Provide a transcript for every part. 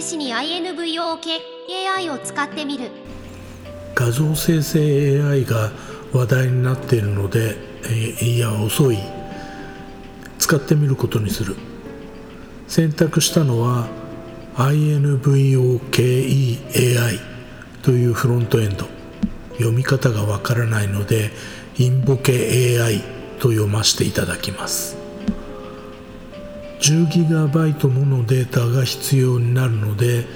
試しに INVOKAI を使ってみる。画像生成 AI が話題になっているので、いや遅い。使ってみることにする。選択したのは INVOKEAI というフロントエンド。読み方がわからないのでインボケ AI と読ませていただきます。10GB ものデータが必要になるので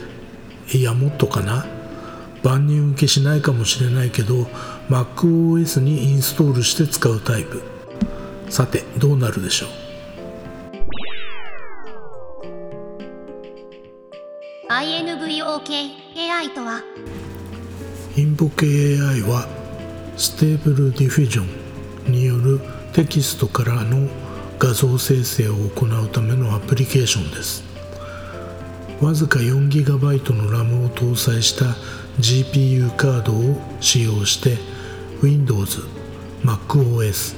いやもっとかな？万人受けしないかもしれないけど MacOS にインストールして使うタイプ。さてどうなるでしょう？ InvokeAI とは？インボケ AI は Stable Diffusioンによるテキストからの画像生成を行うためのアプリケーションです。わずか 4GB の RAM を搭載した GPU カードを使用して Windows、MacOS、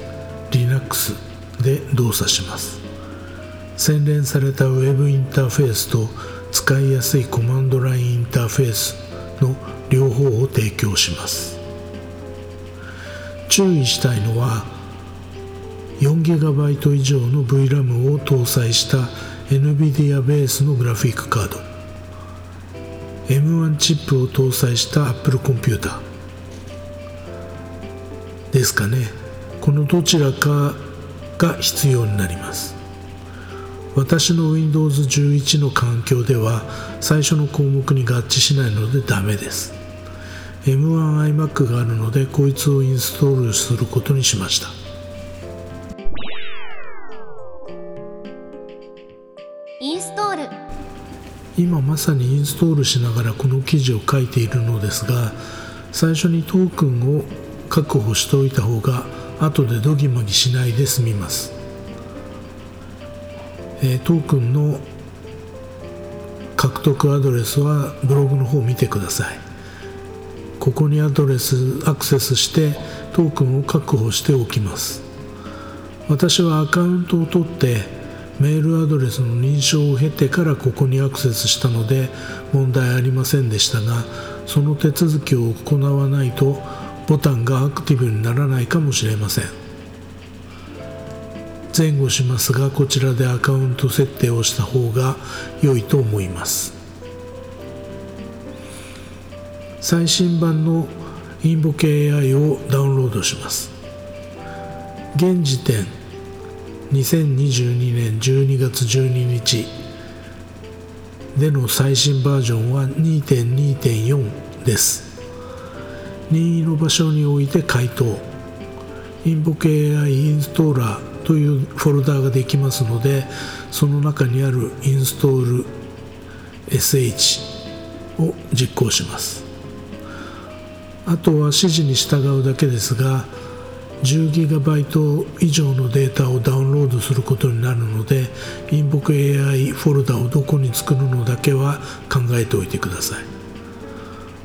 Linux で動作します。洗練された Web インターフェースと使いやすいコマンドラインインターフェースの両方を提供します。注意したいのは 4GB 以上の VRAM を搭載した NVIDIA ベースのグラフィックカード。M1 チップを搭載した Apple コンピューターですかね。このどちらかが必要になります。私の Windows 11の環境では最初の項目に合致しないのでダメです。M1iMac があるのでこいつをインストールすることにしました。インストール。今まさにインストールしながらこの記事を書いているのですが最初にトークンを確保しておいた方が後でドギマギしないで済みます。えー、トークンの獲得アドレスはブログの方を見てください。ここにアドレスアクセスしてトークンを確保しておきます。私はアカウントを取ってメールアドレスの認証を経てからここにアクセスしたので問題ありませんでしたがその手続きを行わないとボタンがアクティブにならないかもしれません。前後しますがこちらでアカウント設定をした方が良いと思います。最新版のインボケ AI をダウンロードします。現時点2022年12月12日での最新バージョンは2.2.4です。任意の場所において回答。インボケ AI インストーラーというフォルダーができますのでその中にあるインストール SH を実行します。あとは指示に従うだけですが 10GB 以上のデータをダウンロードすることになるのでインボク AI フォルダをどこに作るのだけは考えておいてください。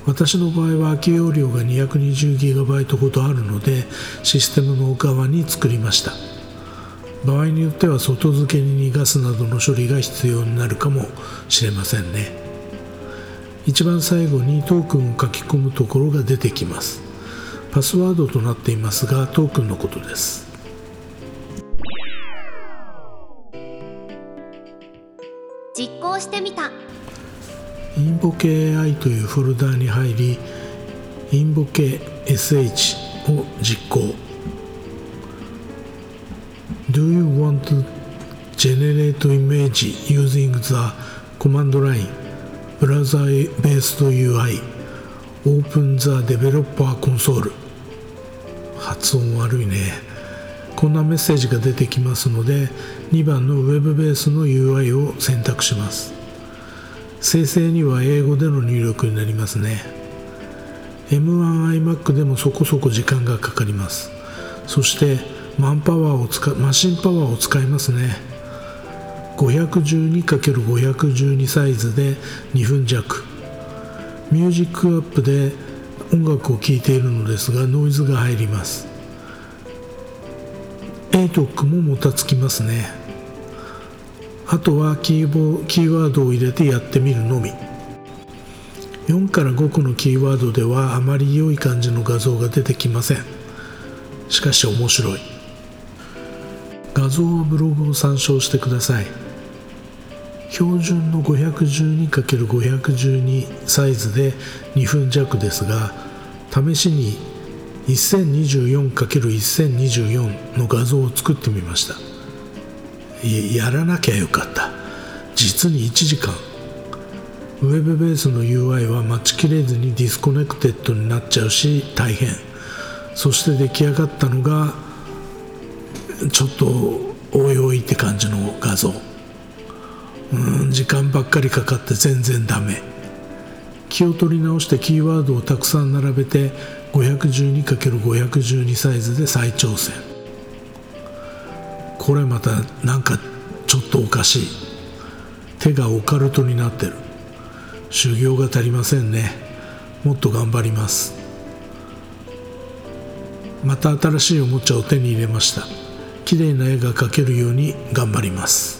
私の場合は空き容量が 220GB ほどあるのでシステムの側に作りました。場合によっては外付けに逃がすなどの処理が必要になるかもしれませんね。一番最後にトークンを書き込むところが出てきます。パスワードとなっていますがトークンのことです実行してみたインボケ AI というフォルダーに入りインボケ SH を実行 Do you want to generate image using the command line browser-based UI Open the developer console 発音悪いね。こんなメッセージが出てきますので2番の Web ベースの UI を選択します。生成には英語での入力になりますね。M1iMac でもそこそこ時間がかかります。そしてマンパワーを使マシンパワーを使いますね。512×512 サイズで2分弱。ミュージックアップで音楽を聴いているのですがノイズが入ります。ATOC ももたつきますね。あとはキーボキーワードを入れてやってみるのみ。4から5個のキーワードではあまり良い感じの画像が出てきません。しかし面白い。画像はブログを参照してください。標準の 512×512 サイズで2分弱ですが試しに 1024×1024 の画像を作ってみました。やらなきゃよかった。実に1時間。ウェブベースの UI は待ちきれずに disconnected になっちゃうし大変。そして出来上がったのがちょっとおいおいって感じの画像。時間ばっかりかかって全然ダメ。気を取り直してキーワードをたくさん並べて 512×512 サイズで再挑戦。これまたなんかちょっとおかしい。手がオカルトになってる。修行が足りませんね。もっと頑張ります。また新しいおもちゃを手に入れました。綺麗な絵が描けるように頑張ります。